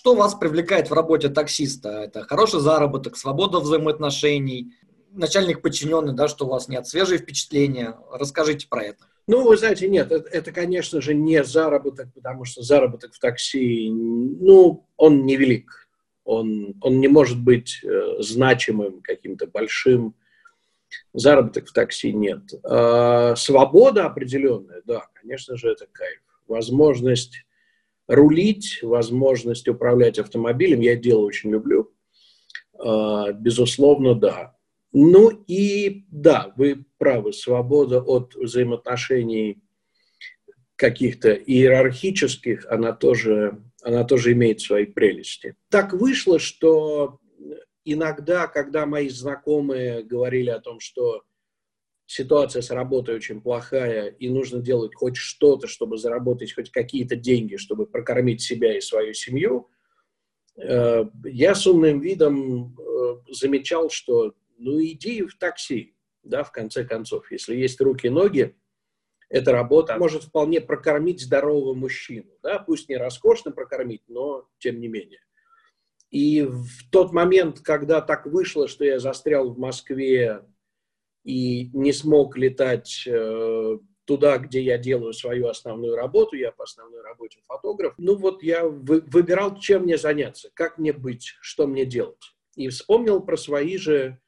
что вас привлекает в работе таксиста? Это хороший заработок, свобода взаимоотношений, начальник подчиненный, да, что у вас нет, свежие впечатления. Расскажите про это. Ну, вы знаете, нет, это, это, конечно же, не заработок, потому что заработок в такси, ну, он невелик. Он, он не может быть э, значимым, каким-то большим. Заработок в такси нет. А, свобода определенная, да, конечно же, это кайф. Возможность рулить, возможность управлять автомобилем, я дело очень люблю. А, безусловно, да. Ну и да, вы правы, свобода от взаимоотношений каких-то иерархических, она тоже, она тоже имеет свои прелести. Так вышло, что иногда, когда мои знакомые говорили о том, что ситуация с работой очень плохая, и нужно делать хоть что-то, чтобы заработать хоть какие-то деньги, чтобы прокормить себя и свою семью, э, я с умным видом э, замечал, что ну иди в такси, да, в конце концов. Если есть руки и ноги, эта работа может вполне прокормить здорового мужчину. Да? Пусть не роскошно прокормить, но тем не менее. И в тот момент, когда так вышло, что я застрял в Москве и не смог летать э, туда, где я делаю свою основную работу, я по основной работе фотограф, ну вот я вы, выбирал, чем мне заняться, как мне быть, что мне делать. И вспомнил про свои же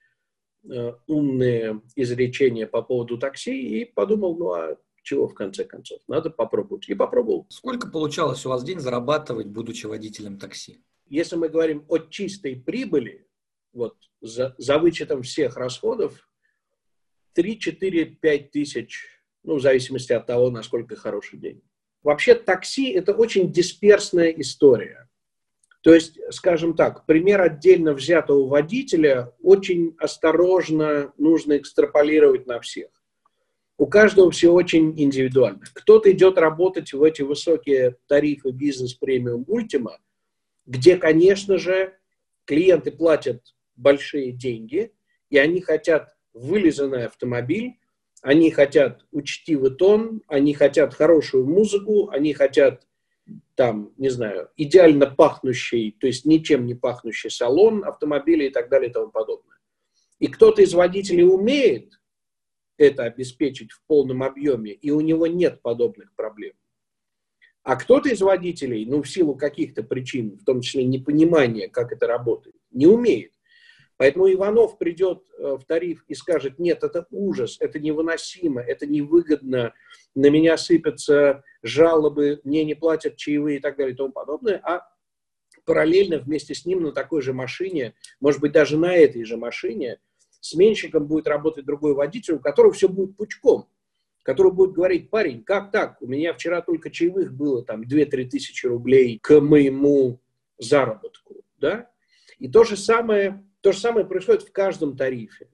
Э, умные изречения по поводу такси и подумал, ну а чего в конце концов, надо попробовать. И попробовал. Сколько получалось у вас день зарабатывать, будучи водителем такси? Если мы говорим о чистой прибыли, вот за, за вычетом всех расходов, 3, 4, 5 тысяч, ну, в зависимости от того, насколько хороший день. Вообще такси – это очень дисперсная история. То есть, скажем так, пример отдельно взятого водителя очень осторожно нужно экстраполировать на всех. У каждого все очень индивидуально. Кто-то идет работать в эти высокие тарифы бизнес премиум ультима, где, конечно же, клиенты платят большие деньги, и они хотят вылизанный автомобиль, они хотят учтивый тон, они хотят хорошую музыку, они хотят там, не знаю, идеально пахнущий, то есть ничем не пахнущий салон автомобиля и так далее и тому подобное. И кто-то из водителей умеет это обеспечить в полном объеме, и у него нет подобных проблем. А кто-то из водителей, ну, в силу каких-то причин, в том числе непонимания, как это работает, не умеет. Поэтому Иванов придет э, в тариф и скажет, нет, это ужас, это невыносимо, это невыгодно, на меня сыпятся жалобы, мне не платят чаевые и так далее и тому подобное, а параллельно вместе с ним на такой же машине, может быть, даже на этой же машине, сменщиком будет работать другой водитель, у которого все будет пучком, который будет говорить, парень, как так, у меня вчера только чаевых было там 2-3 тысячи рублей к моему заработку, да? И то же самое то же самое происходит в каждом тарифе.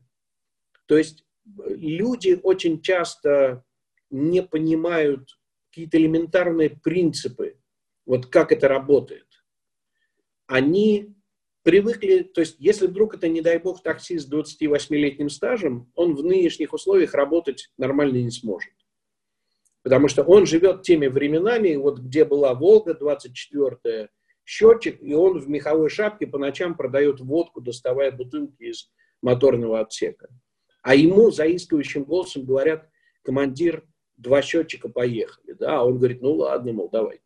То есть э, люди очень часто не понимают какие-то элементарные принципы, вот как это работает. Они привыкли, то есть если вдруг это, не дай бог, таксист с 28-летним стажем, он в нынешних условиях работать нормально не сможет. Потому что он живет теми временами, вот где была Волга 24 счетчик, и он в меховой шапке по ночам продает водку, доставая бутылки из моторного отсека. А ему заискивающим голосом говорят, командир, два счетчика поехали. Да? А он говорит, ну ладно, мол, давай.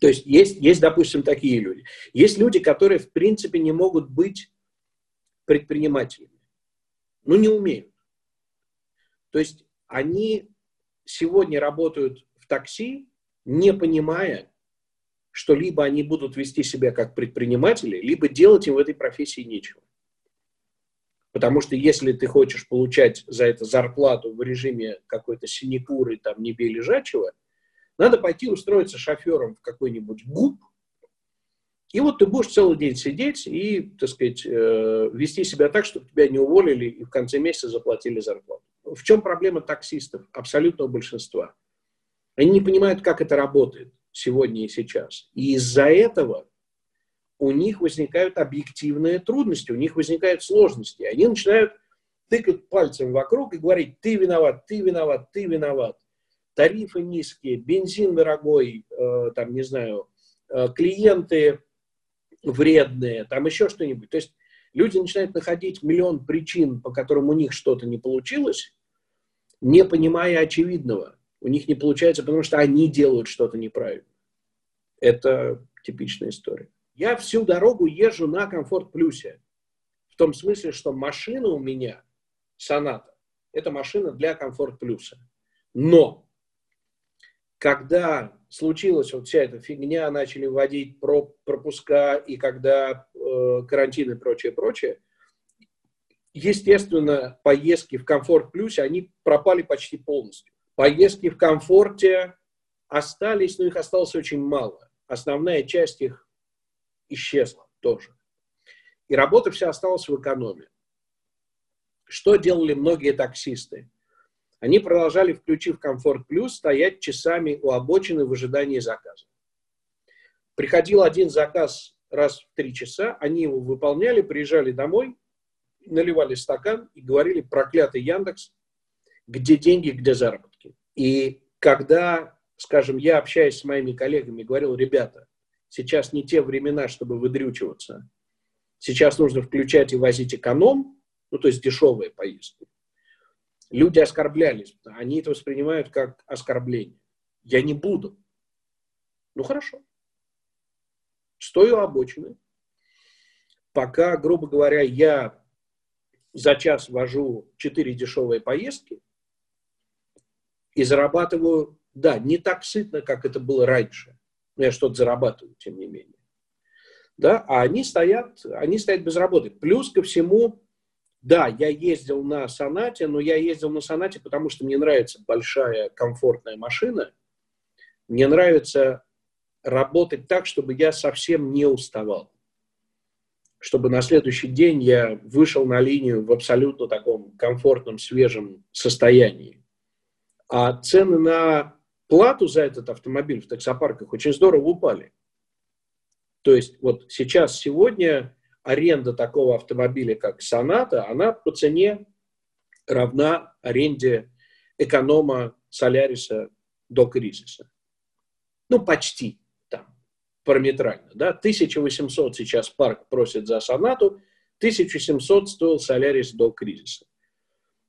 То есть есть, есть, допустим, такие люди. Есть люди, которые, в принципе, не могут быть предпринимателями. Ну, не умеют. То есть они сегодня работают в такси, не понимая, что либо они будут вести себя как предприниматели, либо делать им в этой профессии нечего. Потому что если ты хочешь получать за это зарплату в режиме какой-то синекуры, там, не бей лежачего, надо пойти устроиться шофером в какой-нибудь ГУП, и вот ты будешь целый день сидеть и, так сказать, э, вести себя так, чтобы тебя не уволили и в конце месяца заплатили зарплату. В чем проблема таксистов, абсолютного большинства? Они не понимают, как это работает сегодня и сейчас. И из-за этого у них возникают объективные трудности, у них возникают сложности. Они начинают тыкать пальцем вокруг и говорить, ты виноват, ты виноват, ты виноват. Тарифы низкие, бензин дорогой, э, там, не знаю, э, клиенты вредные, там еще что-нибудь. То есть люди начинают находить миллион причин, по которым у них что-то не получилось, не понимая очевидного. У них не получается, потому что они делают что-то неправильно. Это типичная история. Я всю дорогу езжу на комфорт плюсе. В том смысле, что машина у меня, Соната, это машина для комфорт плюса. Но когда случилась вот вся эта фигня, начали вводить пропуска, и когда э, карантин и прочее, прочее, естественно, поездки в комфорт плюсе, они пропали почти полностью. Поездки в комфорте остались, но их осталось очень мало. Основная часть их исчезла тоже. И работа вся осталась в экономе. Что делали многие таксисты? Они продолжали, включив комфорт плюс, стоять часами у обочины в ожидании заказа. Приходил один заказ раз в три часа, они его выполняли, приезжали домой, наливали стакан и говорили, проклятый Яндекс, где деньги, где заработки. И когда, скажем, я общаюсь с моими коллегами, говорил, ребята, сейчас не те времена, чтобы выдрючиваться. Сейчас нужно включать и возить эконом, ну, то есть дешевые поездки. Люди оскорблялись, они это воспринимают как оскорбление. Я не буду. Ну, хорошо. Стою обочины, пока, грубо говоря, я за час вожу 4 дешевые поездки и зарабатываю, да, не так сытно, как это было раньше. Но я что-то зарабатываю, тем не менее. Да, а они стоят, они стоят без работы. Плюс ко всему, да, я ездил на Сонате, но я ездил на Сонате, потому что мне нравится большая комфортная машина. Мне нравится работать так, чтобы я совсем не уставал. Чтобы на следующий день я вышел на линию в абсолютно таком комфортном, свежем состоянии. А цены на плату за этот автомобиль в таксопарках очень здорово упали. То есть вот сейчас, сегодня аренда такого автомобиля, как Соната, она по цене равна аренде эконома Соляриса до кризиса. Ну, почти там, параметрально. Да? 1800 сейчас парк просит за Сонату, 1700 стоил Солярис до кризиса.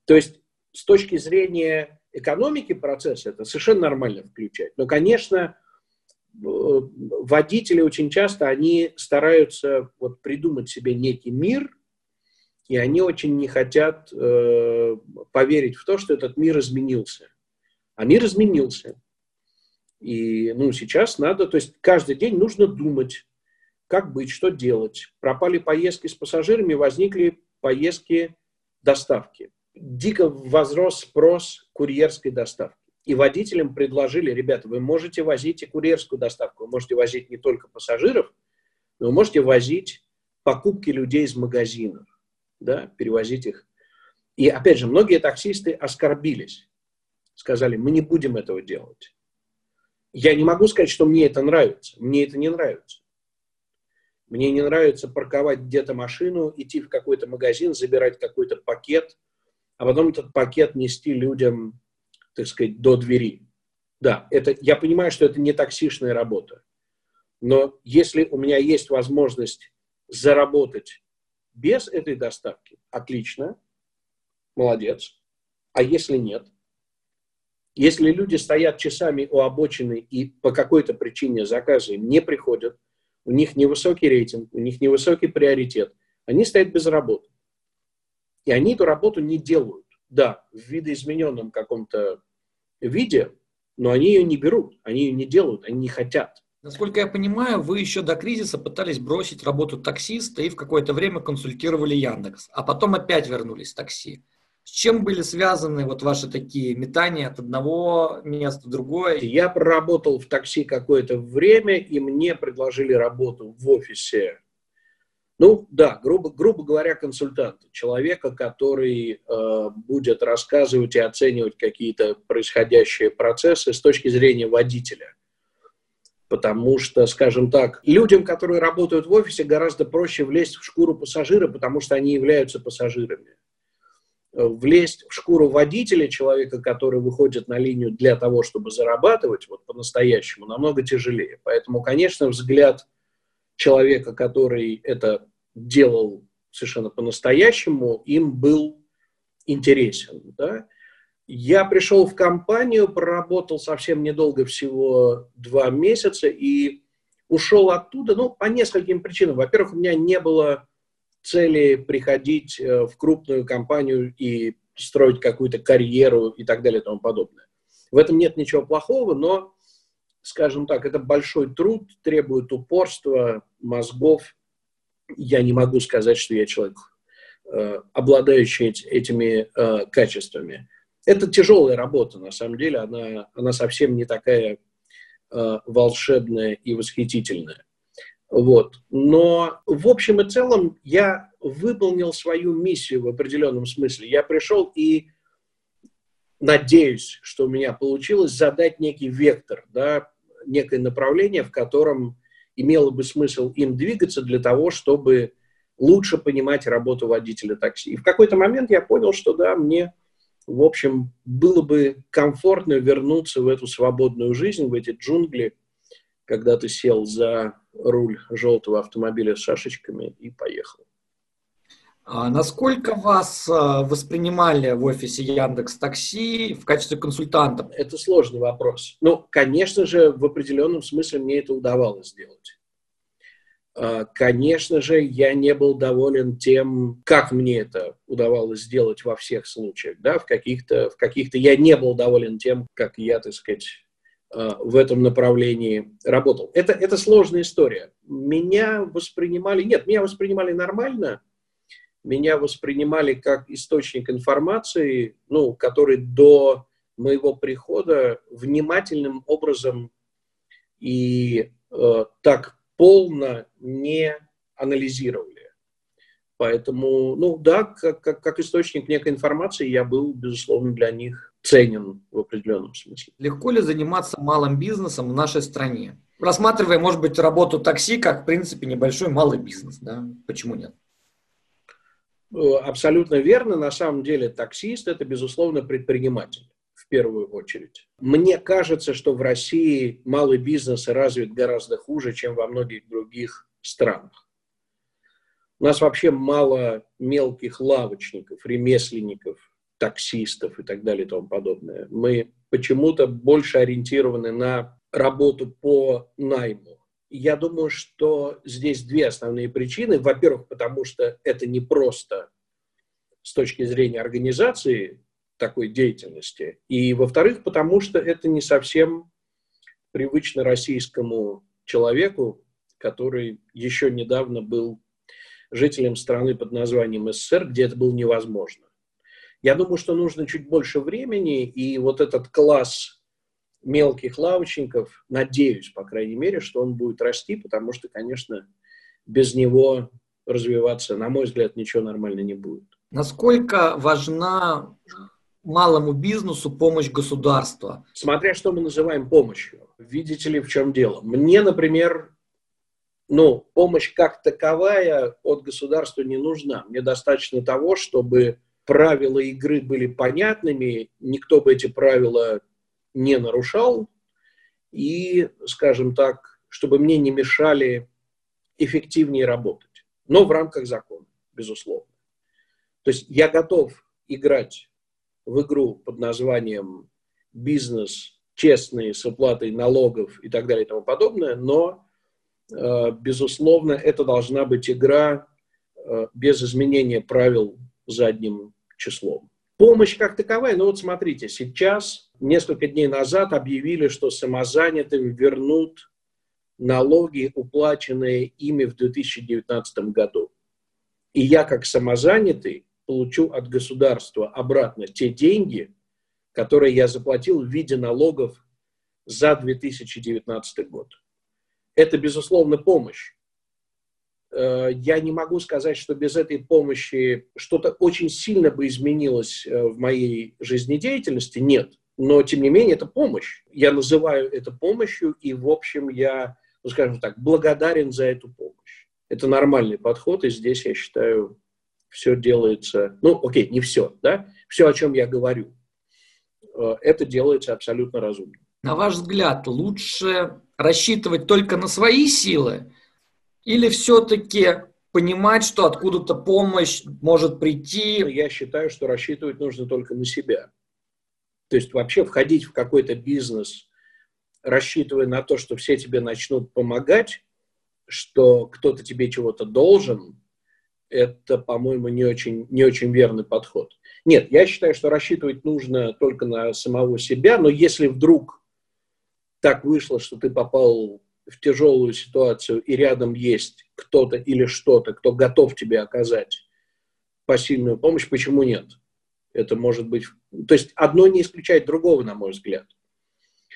То есть с точки зрения экономики процесса это совершенно нормально включать. Но, конечно, водители очень часто, они стараются вот придумать себе некий мир, и они очень не хотят э, поверить в то, что этот мир изменился. А мир изменился. И ну, сейчас надо, то есть каждый день нужно думать, как быть, что делать. Пропали поездки с пассажирами, возникли поездки доставки. Дико возрос спрос курьерской доставки. И водителям предложили, ребята, вы можете возить и курьерскую доставку, вы можете возить не только пассажиров, но вы можете возить покупки людей из магазинов, да, перевозить их. И опять же, многие таксисты оскорбились, сказали, мы не будем этого делать. Я не могу сказать, что мне это нравится. Мне это не нравится. Мне не нравится парковать где-то машину, идти в какой-то магазин, забирать какой-то пакет, а потом этот пакет нести людям так сказать, до двери. Да, это, я понимаю, что это не таксишная работа. Но если у меня есть возможность заработать без этой доставки, отлично, молодец. А если нет? Если люди стоят часами у обочины и по какой-то причине заказы не приходят, у них невысокий рейтинг, у них невысокий приоритет, они стоят без работы. И они эту работу не делают. Да, в видоизмененном каком-то виде, но они ее не берут, они ее не делают, они не хотят. Насколько я понимаю, вы еще до кризиса пытались бросить работу таксиста и в какое-то время консультировали Яндекс, а потом опять вернулись в такси. С чем были связаны вот ваши такие метания от одного места в другое? Я проработал в такси какое-то время, и мне предложили работу в офисе ну да, грубо, грубо говоря, консультант, человека, который э, будет рассказывать и оценивать какие-то происходящие процессы с точки зрения водителя. Потому что, скажем так, людям, которые работают в офисе, гораздо проще влезть в шкуру пассажира, потому что они являются пассажирами. Влезть в шкуру водителя, человека, который выходит на линию для того, чтобы зарабатывать, вот по-настоящему, намного тяжелее. Поэтому, конечно, взгляд человека, который это делал совершенно по-настоящему, им был интересен. Да? Я пришел в компанию, проработал совсем недолго, всего два месяца, и ушел оттуда, ну, по нескольким причинам. Во-первых, у меня не было цели приходить э, в крупную компанию и строить какую-то карьеру и так далее и тому подобное. В этом нет ничего плохого, но, скажем так, это большой труд, требует упорства, мозгов. Я не могу сказать, что я человек, э, обладающий этими э, качествами. Это тяжелая работа, на самом деле, она, она совсем не такая э, волшебная и восхитительная. Вот. Но в общем и целом я выполнил свою миссию в определенном смысле. Я пришел и надеюсь, что у меня получилось задать некий вектор, да, некое направление, в котором имело бы смысл им двигаться для того, чтобы лучше понимать работу водителя такси. И в какой-то момент я понял, что да, мне в общем, было бы комфортно вернуться в эту свободную жизнь, в эти джунгли, когда ты сел за руль желтого автомобиля с шашечками и поехал. А насколько вас а, воспринимали в офисе Яндекс Такси в качестве консультанта? Это сложный вопрос. Ну, конечно же, в определенном смысле мне это удавалось сделать. А, конечно же, я не был доволен тем, как мне это удавалось сделать во всех случаях. Да? В каких-то в каких я не был доволен тем, как я, так сказать, в этом направлении работал. Это, это сложная история. Меня воспринимали... Нет, меня воспринимали нормально. Меня воспринимали как источник информации, ну, который до моего прихода внимательным образом и э, так полно не анализировали. Поэтому, ну да, как, как, как источник некой информации я был, безусловно, для них ценен в определенном смысле. Легко ли заниматься малым бизнесом в нашей стране? Рассматривая, может быть, работу такси как, в принципе, небольшой малый бизнес, да? Почему нет? Э, абсолютно верно. На самом деле таксист – это, безусловно, предприниматель в первую очередь. Мне кажется, что в России малый бизнес развит гораздо хуже, чем во многих других странах. У нас вообще мало мелких лавочников, ремесленников, таксистов и так далее и тому подобное. Мы почему-то больше ориентированы на работу по найму. Я думаю, что здесь две основные причины. Во-первых, потому что это не просто с точки зрения организации такой деятельности. И, во-вторых, потому что это не совсем привычно российскому человеку, который еще недавно был жителем страны под названием СССР, где это было невозможно. Я думаю, что нужно чуть больше времени, и вот этот класс мелких лавочников, надеюсь, по крайней мере, что он будет расти, потому что, конечно, без него развиваться, на мой взгляд, ничего нормально не будет. Насколько важна малому бизнесу помощь государства? Смотря что мы называем помощью. Видите ли, в чем дело? Мне, например, ну, помощь как таковая от государства не нужна. Мне достаточно того, чтобы правила игры были понятными, никто бы эти правила не нарушал, и, скажем так, чтобы мне не мешали эффективнее работать. Но в рамках закона, безусловно. То есть я готов играть в игру под названием бизнес честный, с уплатой налогов и так далее и тому подобное, но, э, безусловно, это должна быть игра э, без изменения правил задним числом. Помощь как таковая, ну вот смотрите, сейчас, несколько дней назад объявили, что самозанятым вернут налоги, уплаченные ими в 2019 году. И я как самозанятый получу от государства обратно те деньги, которые я заплатил в виде налогов за 2019 год. Это, безусловно, помощь. Э, я не могу сказать, что без этой помощи что-то очень сильно бы изменилось э, в моей жизнедеятельности. Нет. Но, тем не менее, это помощь. Я называю это помощью, и, в общем, я, ну, скажем так, благодарен за эту помощь. Это нормальный подход, и здесь, я считаю, все делается, ну, окей, не все, да, все, о чем я говорю, э, это делается абсолютно разумно. На ваш взгляд, лучше рассчитывать только на свои силы Или все-таки понимать, что откуда-то помощь может прийти? Я считаю, что рассчитывать нужно только на себя. То есть вообще входить в какой-то бизнес, рассчитывая на то, что все тебе начнут помогать, что кто-то тебе чего-то должен, это, по-моему, не очень, не очень верный подход. Нет, я считаю, что рассчитывать нужно только на самого себя, но если вдруг так вышло, что ты попал в тяжелую ситуацию, и рядом есть кто-то или что-то, кто готов тебе оказать посильную помощь, почему нет? Это может быть... То есть одно не исключает другого, на мой взгляд.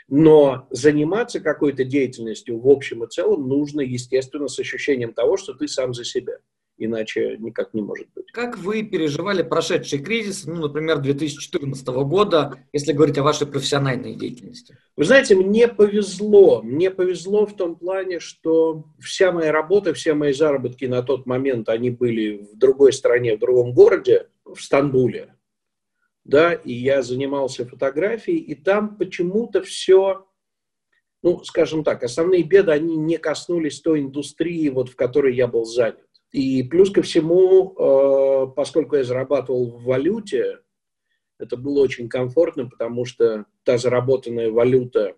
Но заниматься какой-то деятельностью в общем и целом нужно, естественно, с ощущением того, что ты сам за себя иначе никак не может быть. Как вы переживали прошедший кризис, ну, например, 2014 года, если говорить о вашей профессиональной деятельности? Вы знаете, мне повезло. Мне повезло в том плане, что вся моя работа, все мои заработки на тот момент, они были в другой стране, в другом городе, в Стамбуле. Да, и я занимался фотографией, и там почему-то все ну, скажем так, основные беды, они не коснулись той индустрии, вот, в которой я был занят. И плюс ко всему, э, поскольку я зарабатывал в валюте, это было очень комфортно, потому что та заработанная валюта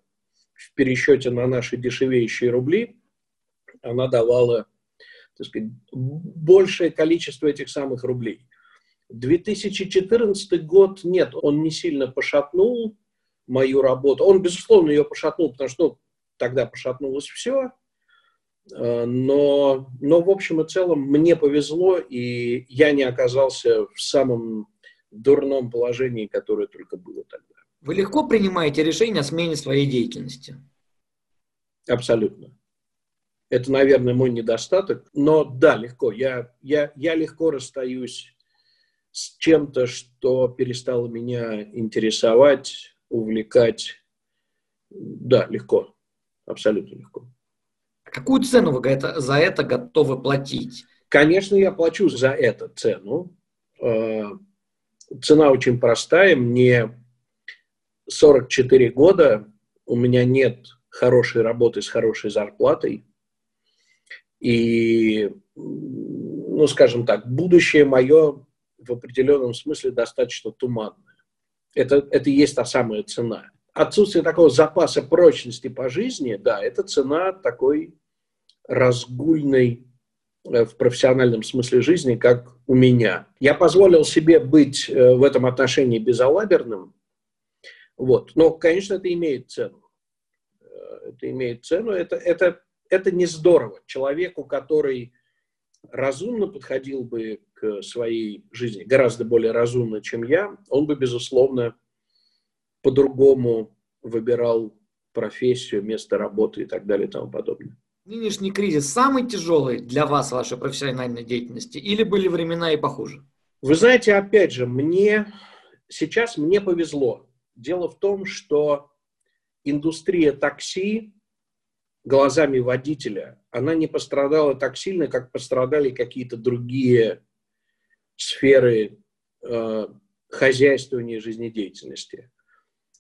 в пересчете на наши дешевеющие рубли, она давала так сказать, большее количество этих самых рублей. 2014 год, нет, он не сильно пошатнул мою работу. Он, безусловно, ее пошатнул, потому что ну, тогда пошатнулось все, Э, но, но в общем и целом мне повезло, и я не оказался в самом дурном положении, которое только было тогда. Вы легко принимаете решение о смене своей деятельности? Абсолютно. Это, наверное, мой недостаток. Но да, легко. Я, я, я легко расстаюсь с чем-то, что перестало меня интересовать, увлекать. Да, легко. Абсолютно легко. Какую цену вы за это готовы платить? Конечно, я плачу за это цену. Э, цена очень простая. Мне 44 года, у меня нет хорошей работы с хорошей зарплатой. И, ну, скажем так, будущее мое в определенном смысле достаточно туманное. Это, это и есть та самая цена. Отсутствие такого запаса прочности по жизни, да, это цена такой разгульной э, в профессиональном смысле жизни, как у меня. Я позволил себе быть э, в этом отношении безалаберным, вот. но, конечно, это имеет цену. Э, это имеет цену, это, это, это не здорово. Человеку, который разумно подходил бы к своей жизни, гораздо более разумно, чем я, он бы, безусловно, по-другому выбирал профессию, место работы и так далее и тому подобное. Нынешний кризис самый тяжелый для вас вашей профессиональной деятельности или были времена и похуже? Вы знаете, опять же, мне сейчас мне повезло. Дело в том, что индустрия такси глазами водителя, она не пострадала так сильно, как пострадали какие-то другие сферы э, хозяйствования и жизнедеятельности.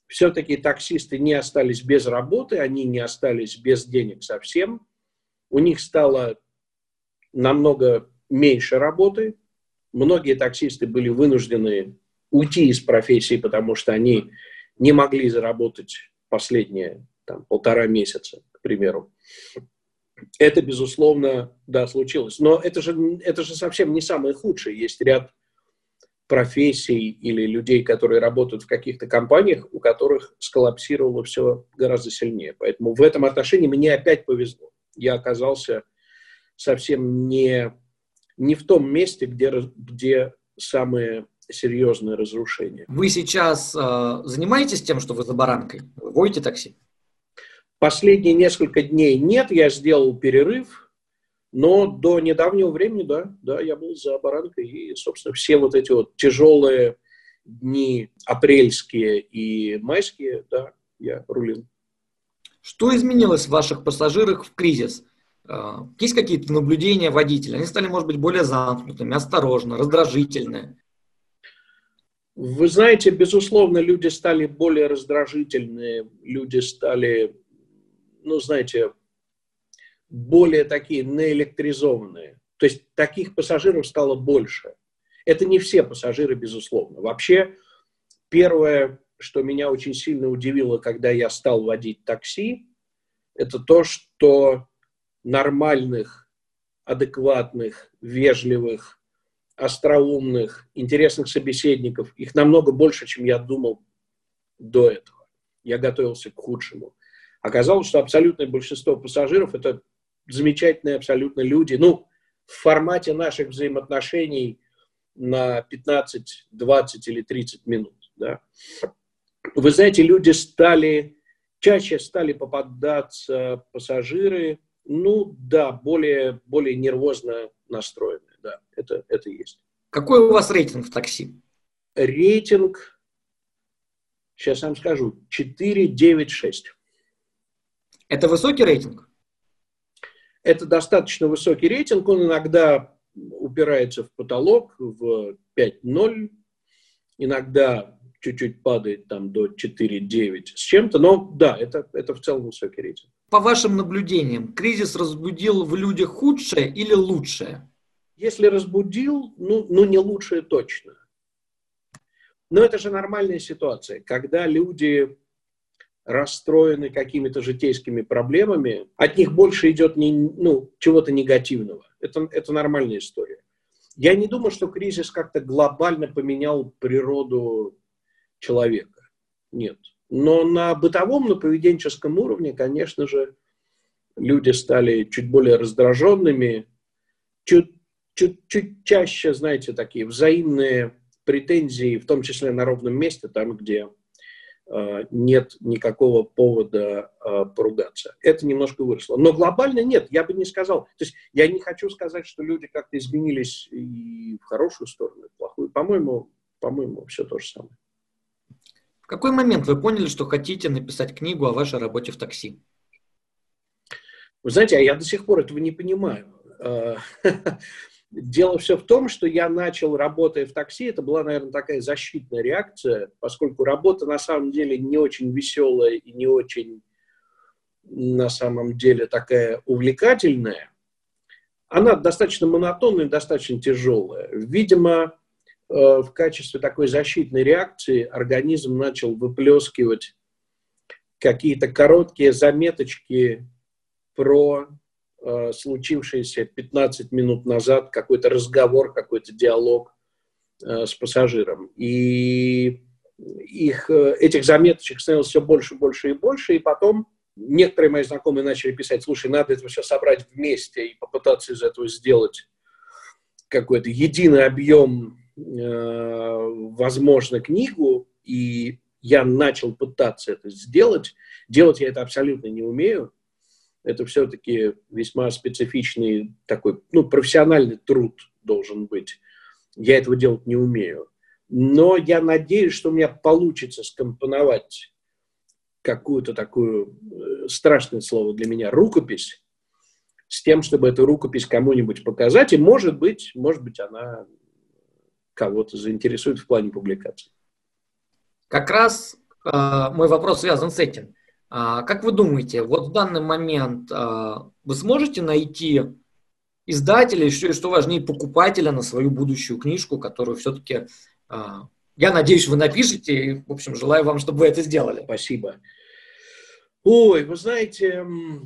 Все-таки таксисты не остались без работы, они не остались без денег совсем у них стало намного меньше работы. Многие таксисты были вынуждены уйти из профессии, потому что они не могли заработать последние там, полтора месяца, к примеру. Это, безусловно, да, случилось. Но это же, это же совсем не самое худшее. Есть ряд профессий или людей, которые работают в каких-то компаниях, у которых сколлапсировало все гораздо сильнее. Поэтому в этом отношении мне опять повезло я оказался совсем не, не в том месте, где, где самые серьезные разрушения. Вы сейчас э, занимаетесь тем, что вы за баранкой? Вы водите такси? Последние несколько дней нет, я сделал перерыв, но до недавнего времени, да, да, я был за баранкой, и, собственно, все вот эти вот тяжелые дни апрельские и майские, да, я рулил. Что изменилось в ваших пассажирах в кризис? А, есть какие-то наблюдения водителя? Они стали, может быть, более замкнутыми, осторожно, раздражительные. Вы знаете, безусловно, люди стали более раздражительные, люди стали, ну, знаете, более такие наэлектризованные. То есть таких пассажиров стало больше. Это не все пассажиры, безусловно. Вообще, первое, что меня очень сильно удивило, когда я стал водить такси, это то, что нормальных, адекватных, вежливых, остроумных, интересных собеседников, их намного больше, чем я думал до этого. Я готовился к худшему. Оказалось, что абсолютное большинство пассажиров – это замечательные абсолютно люди. Ну, в формате наших взаимоотношений на 15, 20 или 30 минут. Да. Вы знаете, люди стали, чаще стали попадаться пассажиры, ну да, более, более нервозно настроенные, да, это, это есть. Какой у вас рейтинг в такси? Рейтинг, сейчас я вам скажу, 4,96. Это высокий рейтинг? Это достаточно высокий рейтинг, он иногда упирается в потолок в 5.0, иногда чуть-чуть падает там до 4.9 с чем-то, но да, это, это в целом высокий рейтинг. По вашим наблюдениям, кризис разбудил в людях худшее или лучшее? Если разбудил, ну, ну не лучшее точно. Но это же нормальная ситуация, когда люди расстроены какими-то житейскими проблемами, от них больше идет не, ну, чего-то негативного. Это, это нормальная история. Я не думаю, что кризис как-то глобально поменял природу человека. Нет. Но на бытовом, на поведенческом уровне, конечно же, люди стали чуть более раздраженными, чуть, чуть, чуть чаще, знаете, такие взаимные претензии, в том числе на ровном месте, там, где нет никакого повода э, поругаться. Это немножко выросло. Но глобально нет, я бы не сказал. То есть я не хочу сказать, что люди как-то изменились и в хорошую сторону, и в плохую. По-моему, по-моему, все то же самое. В какой момент вы поняли, что хотите написать книгу о вашей работе в такси? Вы знаете, а я до сих пор этого не понимаю. Дело все в том, что я начал, работая в такси, это была, наверное, такая защитная реакция, поскольку работа на самом деле не очень веселая и не очень, на самом деле, такая увлекательная. Она достаточно монотонная, достаточно тяжелая. Видимо, э, в качестве такой защитной реакции организм начал выплескивать какие-то короткие заметочки про э, случившееся 15 минут назад, какой-то разговор, какой-то диалог э, с пассажиром. И их, э, этих заметочек становилось все больше, больше и больше, и потом некоторые мои знакомые начали писать, слушай, надо это все собрать вместе и попытаться из этого сделать какой-то единый объем, возможно, книгу, и я начал пытаться это сделать. Делать я это абсолютно не умею, это все-таки весьма специфичный такой, ну, профессиональный труд должен быть. Я этого делать не умею. Но я надеюсь, что у меня получится скомпоновать какую-то такую, э, страшное слово для меня, рукопись, с тем, чтобы эту рукопись кому-нибудь показать, и, может быть, может быть, она кого-то заинтересует в плане публикации. Как раз э, мой вопрос связан с этим. А, как вы думаете, вот в данный момент а, вы сможете найти издателя, еще что важнее, покупателя на свою будущую книжку, которую все-таки, а, я надеюсь, вы напишете, и, в общем, желаю вам, чтобы вы это сделали. Спасибо. Ой, вы знаете,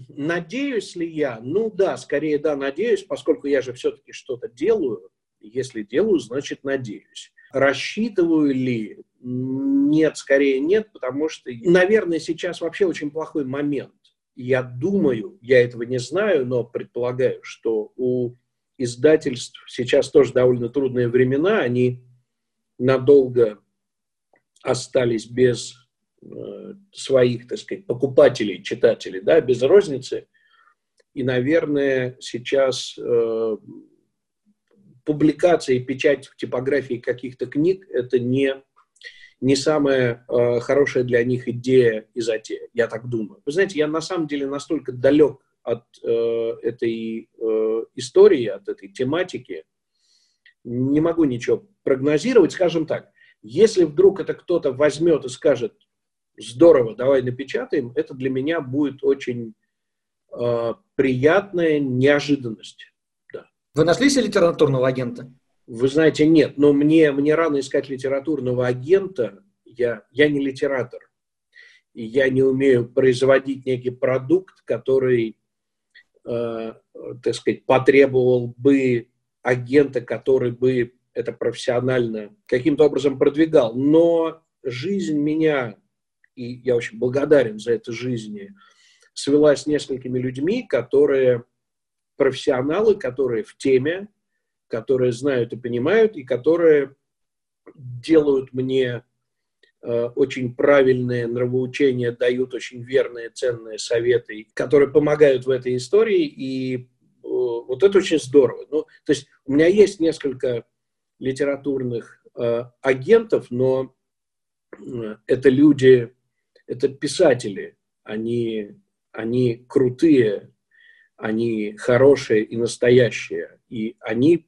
надеюсь ли я? Ну да, скорее да, надеюсь, поскольку я же все-таки что-то делаю. Если делаю, значит надеюсь. Рассчитываю ли? Нет, скорее нет, потому что, наверное, сейчас вообще очень плохой момент. Я думаю, я этого не знаю, но предполагаю, что у издательств сейчас тоже довольно трудные времена, они надолго остались без э, своих, так сказать, покупателей, читателей, да, без розницы. И, наверное, сейчас э, публикация и печать в типографии каких-то книг – это не, не самая э, хорошая для них идея и затея, я так думаю. Вы знаете, я на самом деле настолько далек от э, этой э, истории, от этой тематики, не могу ничего прогнозировать. Скажем так, если вдруг это кто-то возьмет и скажет, здорово, давай напечатаем, это для меня будет очень э, приятная неожиданность. Да. Вы нашли себе литературного агента? Вы знаете, нет, но мне, мне рано искать литературного агента. Я, я не литератор. И я не умею производить некий продукт, который, э, так сказать, потребовал бы агента, который бы это профессионально каким-то образом продвигал. Но жизнь меня, и я очень благодарен за это жизни, свела с несколькими людьми, которые профессионалы, которые в теме, которые знают и понимают, и которые делают мне э, очень правильные нравоучения, дают очень верные, ценные советы, которые помогают в этой истории, и э, вот это очень здорово. Ну, то есть у меня есть несколько литературных э, агентов, но э, это люди, это писатели, они, они крутые, они хорошие и настоящие, и они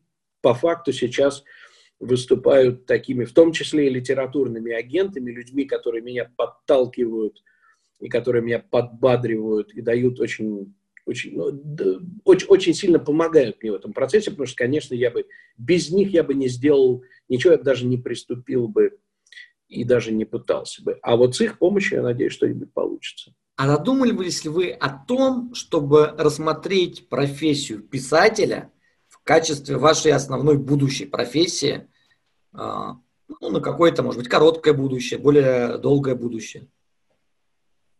по факту сейчас выступают такими, в том числе и литературными агентами, людьми, которые меня подталкивают и которые меня подбадривают и дают очень, очень, ну, очень, очень сильно помогают мне в этом процессе, потому что, конечно, я бы без них я бы не сделал ничего, я бы даже не приступил бы и даже не пытался бы. А вот с их помощью, я надеюсь, что-нибудь получится. А задумывались ли вы о том, чтобы рассмотреть профессию писателя – качестве вашей основной будущей профессии а, ну, на какое-то, может быть, короткое будущее, более долгое будущее.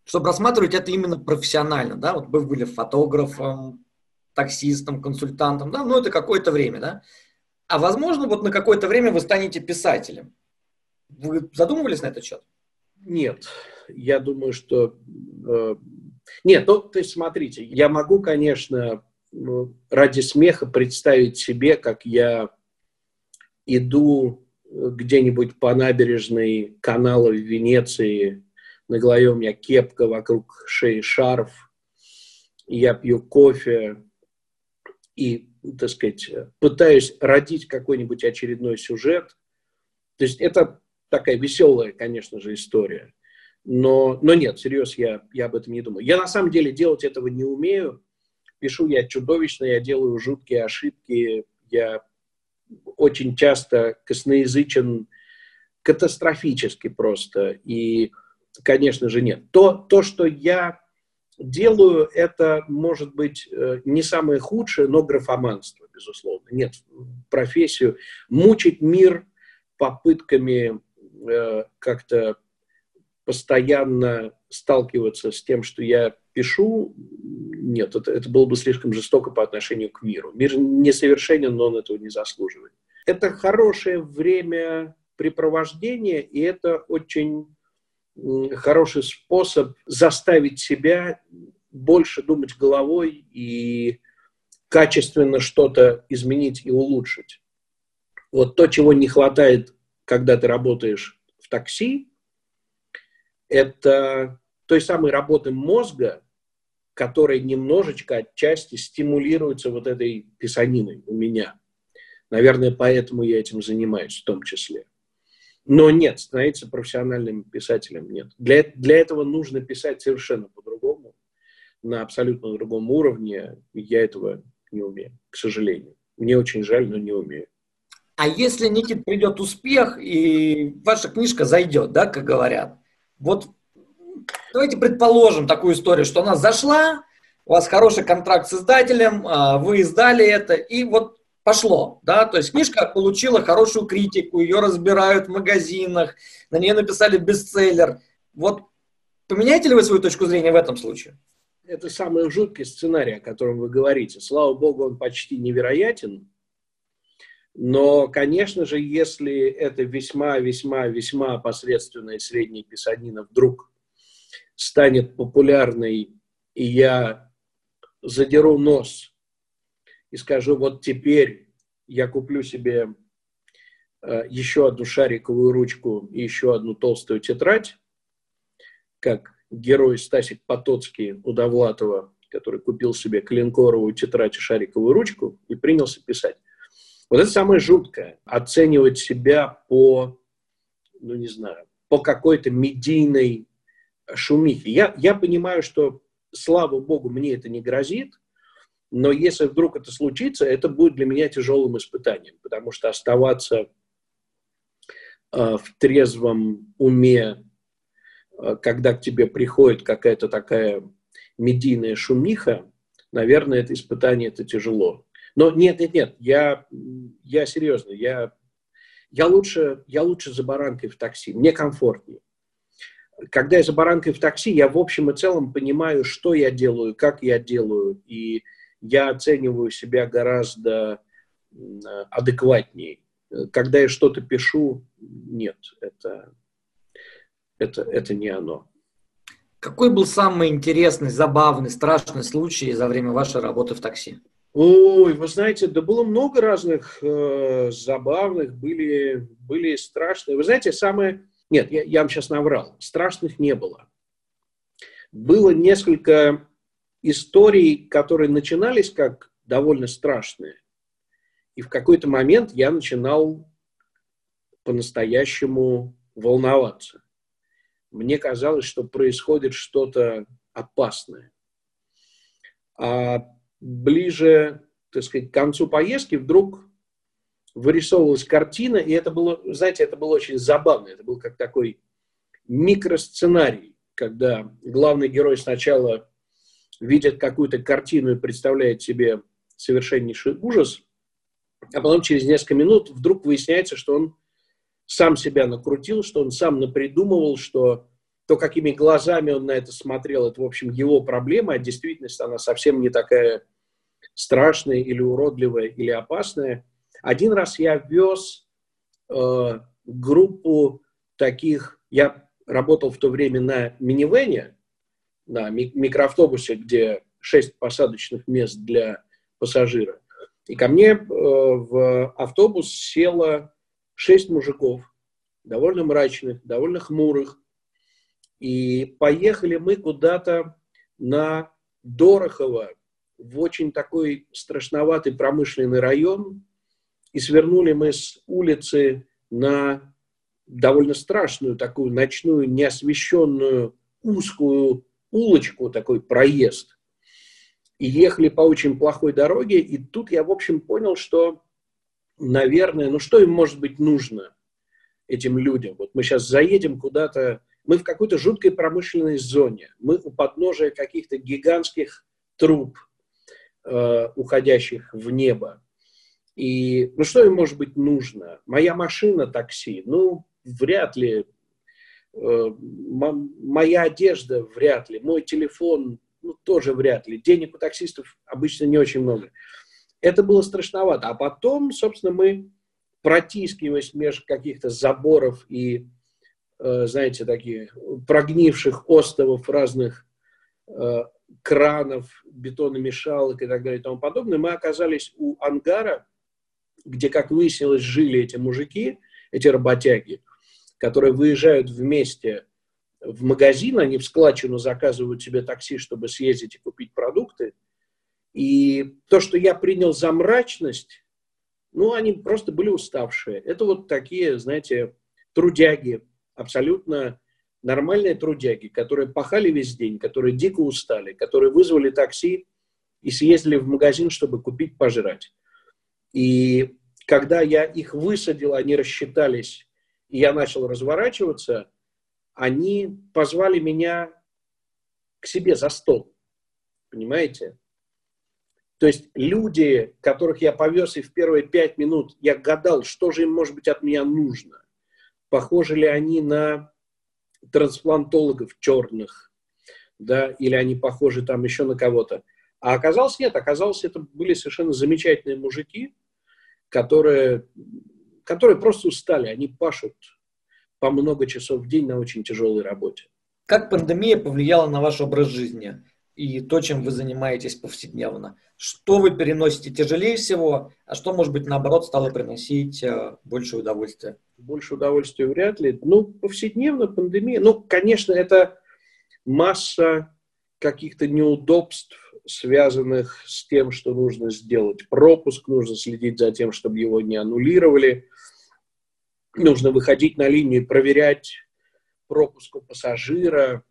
Чтобы рассматривать это именно профессионально, да, вот вы были фотографом, таксистом, консультантом, да, ну это какое-то время, да. А возможно, вот на какое-то время вы станете писателем. Вы задумывались на этот счет? Нет, я думаю, что... Э, нет, ну, то есть смотрите, я могу, конечно, ради смеха представить себе, как я иду где-нибудь по набережной канала в Венеции, на голове у меня кепка, вокруг шеи шарф, я пью кофе и, так сказать, пытаюсь родить какой-нибудь очередной сюжет. То есть это такая веселая, конечно же, история. Но, но нет, серьезно, я, я об этом не думаю. Я на самом деле делать этого не умею пишу я чудовищно, я делаю жуткие ошибки, я очень часто косноязычен катастрофически просто. И, конечно же, нет. То, то что я делаю, это может быть э, не самое худшее, но графоманство, безусловно. Нет, профессию. Мучить мир попытками э, как-то постоянно сталкиваться с тем, что я пишу, нет, это, это было бы слишком жестоко по отношению к миру. Мир несовершенен, но он этого не заслуживает. Это хорошее время препровождения, и это очень хороший способ заставить себя больше думать головой и качественно что-то изменить и улучшить. Вот то, чего не хватает, когда ты работаешь в такси, это той самой работы мозга, которые немножечко отчасти стимулируются вот этой писаниной у меня. Наверное, поэтому я этим занимаюсь в том числе. Но нет, становиться профессиональным писателем нет. Для, для этого нужно писать совершенно по-другому, на абсолютно другом уровне. Я этого не умею, к сожалению. Мне очень жаль, но не умею. А если, Никит, придет успех, и ваша книжка зайдет, да, как говорят, вот давайте предположим такую историю, что она зашла, у вас хороший контракт с издателем, а, вы издали это, и вот пошло, да, то есть книжка получила хорошую критику, ее разбирают в магазинах, на нее написали бестселлер. Вот поменяете ли вы свою точку зрения в этом случае? Это самый жуткий сценарий, о котором вы говорите. Слава богу, он почти невероятен. Но, конечно же, если это весьма-весьма-весьма посредственная средняя писанина вдруг станет популярной, и я задеру нос и скажу, вот теперь я куплю себе э, еще одну шариковую ручку и еще одну толстую тетрадь, как герой Стасик Потоцкий у Довлатова, который купил себе клинкоровую тетрадь и шариковую ручку и принялся писать. Вот это самое жуткое. Оценивать себя по, ну не знаю, по какой-то медийной шумихи. Я, я понимаю, что слава богу, мне это не грозит, но если вдруг это случится, это будет для меня тяжелым испытанием, потому что оставаться э, в трезвом уме, э, когда к тебе приходит какая-то такая медийная шумиха, наверное, это испытание, это тяжело. Но нет, нет, нет, я, я серьезно, я, я, лучше, я лучше за баранкой в такси, мне комфортнее. Когда я за баранкой в такси, я в общем и целом понимаю, что я делаю, как я делаю, и я оцениваю себя гораздо адекватнее. Когда я что-то пишу, нет, это, это, это не оно. Какой был самый интересный, забавный, страшный случай за время вашей работы в такси? Ой, вы знаете, да было много разных э, забавных, были, были страшные. Вы знаете, самое... Нет, я, я вам сейчас наврал. Страшных не было. Было несколько историй, которые начинались как довольно страшные. И в какой-то момент я начинал по-настоящему волноваться. Мне казалось, что происходит что-то опасное. А ближе, так сказать, к концу поездки вдруг вырисовывалась картина, и это было, знаете, это было очень забавно. Это был как такой микросценарий, когда главный герой сначала видит какую-то картину и представляет себе совершеннейший ужас, а потом через несколько минут вдруг выясняется, что он сам себя накрутил, что он сам напридумывал, что то, какими глазами он на это смотрел, это, в общем, его проблема, а действительность, она совсем не такая страшная или уродливая или опасная. Один раз я вез э, группу таких, я работал в то время на минивене, на микроавтобусе, где шесть посадочных мест для пассажира. И ко мне э, в автобус село шесть мужиков, довольно мрачных, довольно хмурых. И поехали мы куда-то на Дорохово, в очень такой страшноватый промышленный район, и свернули мы с улицы на довольно страшную такую ночную, неосвещенную, узкую улочку, такой проезд. И ехали по очень плохой дороге, и тут я, в общем, понял, что, наверное, ну что им может быть нужно, этим людям? Вот мы сейчас заедем куда-то, мы в какой-то жуткой промышленной зоне, мы у подножия каких-то гигантских труб, э, уходящих в небо. И ну что им может быть нужно? Моя машина такси, ну вряд ли Э, моя одежда вряд ли, мой телефон ну, тоже вряд ли. Денег у таксистов обычно не очень много. Это было страшновато. А потом, собственно, мы, протискиваясь между каких-то заборов и, знаете, таких прогнивших островов разных э, кранов, бетономешалок и так далее и тому подобное, мы оказались у ангара, где, как выяснилось, жили эти мужики, эти работяги – которые выезжают вместе в магазин, они в складчину заказывают себе такси, чтобы съездить и купить продукты. И то, что я принял за мрачность, ну, они просто были уставшие. Это вот такие, знаете, трудяги, абсолютно нормальные трудяги, которые пахали весь день, которые дико устали, которые вызвали такси и съездили в магазин, чтобы купить пожрать. И когда я их высадил, они рассчитались и я начал разворачиваться, они позвали меня к себе за стол. Понимаете? То есть люди, которых я повез, и в первые пять минут я гадал, что же им, может быть, от меня нужно. Похожи ли они на трансплантологов черных, да, или они похожи там еще на кого-то. А оказалось нет, оказалось, это были совершенно замечательные мужики, которые которые просто устали, они пашут по много часов в день на очень тяжелой работе. Как пандемия повлияла на ваш образ жизни и то, чем вы занимаетесь повседневно? Что вы переносите тяжелее всего, а что, может быть, наоборот, стало приносить э, больше удовольствия? Больше удовольствия вряд ли. Ну, повседневно пандемия. Ну, конечно, это масса каких-то неудобств, связанных с тем, что нужно сделать пропуск, нужно следить за тем, чтобы его не аннулировали, нужно выходить на линию и проверять пропуск у пассажира,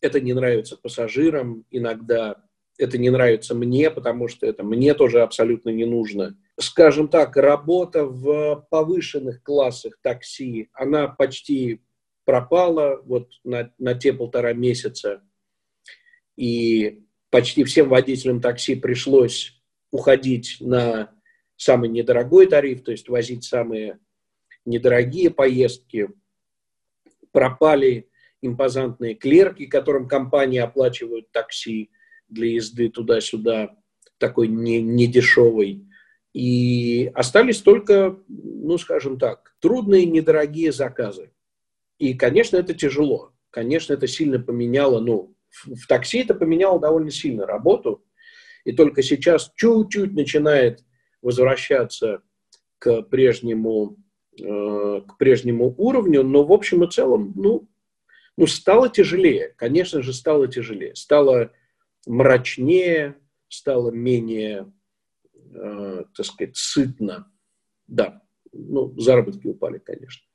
это не нравится пассажирам, иногда это не нравится мне, потому что это мне тоже абсолютно не нужно. Скажем так, работа в повышенных классах такси, она почти пропала вот на, на те полтора месяца. И почти всем водителям такси пришлось уходить на самый недорогой тариф, то есть возить самые недорогие поездки. Пропали импозантные клерки, которым компании оплачивают такси для езды туда-сюда, такой не, не. И остались только, ну, скажем так, трудные, недорогие заказы. И, конечно, это тяжело. Конечно, это сильно поменяло, ну, в, в такси это поменяло довольно сильно работу. И только сейчас чуть-чуть начинает возвращаться к прежнему, э, к прежнему уровню. Но в общем и целом, ну, ну, стало тяжелее. Конечно же, стало тяжелее. Стало мрачнее, стало менее, э, так сказать, сытно. Да, ну, заработки упали, конечно.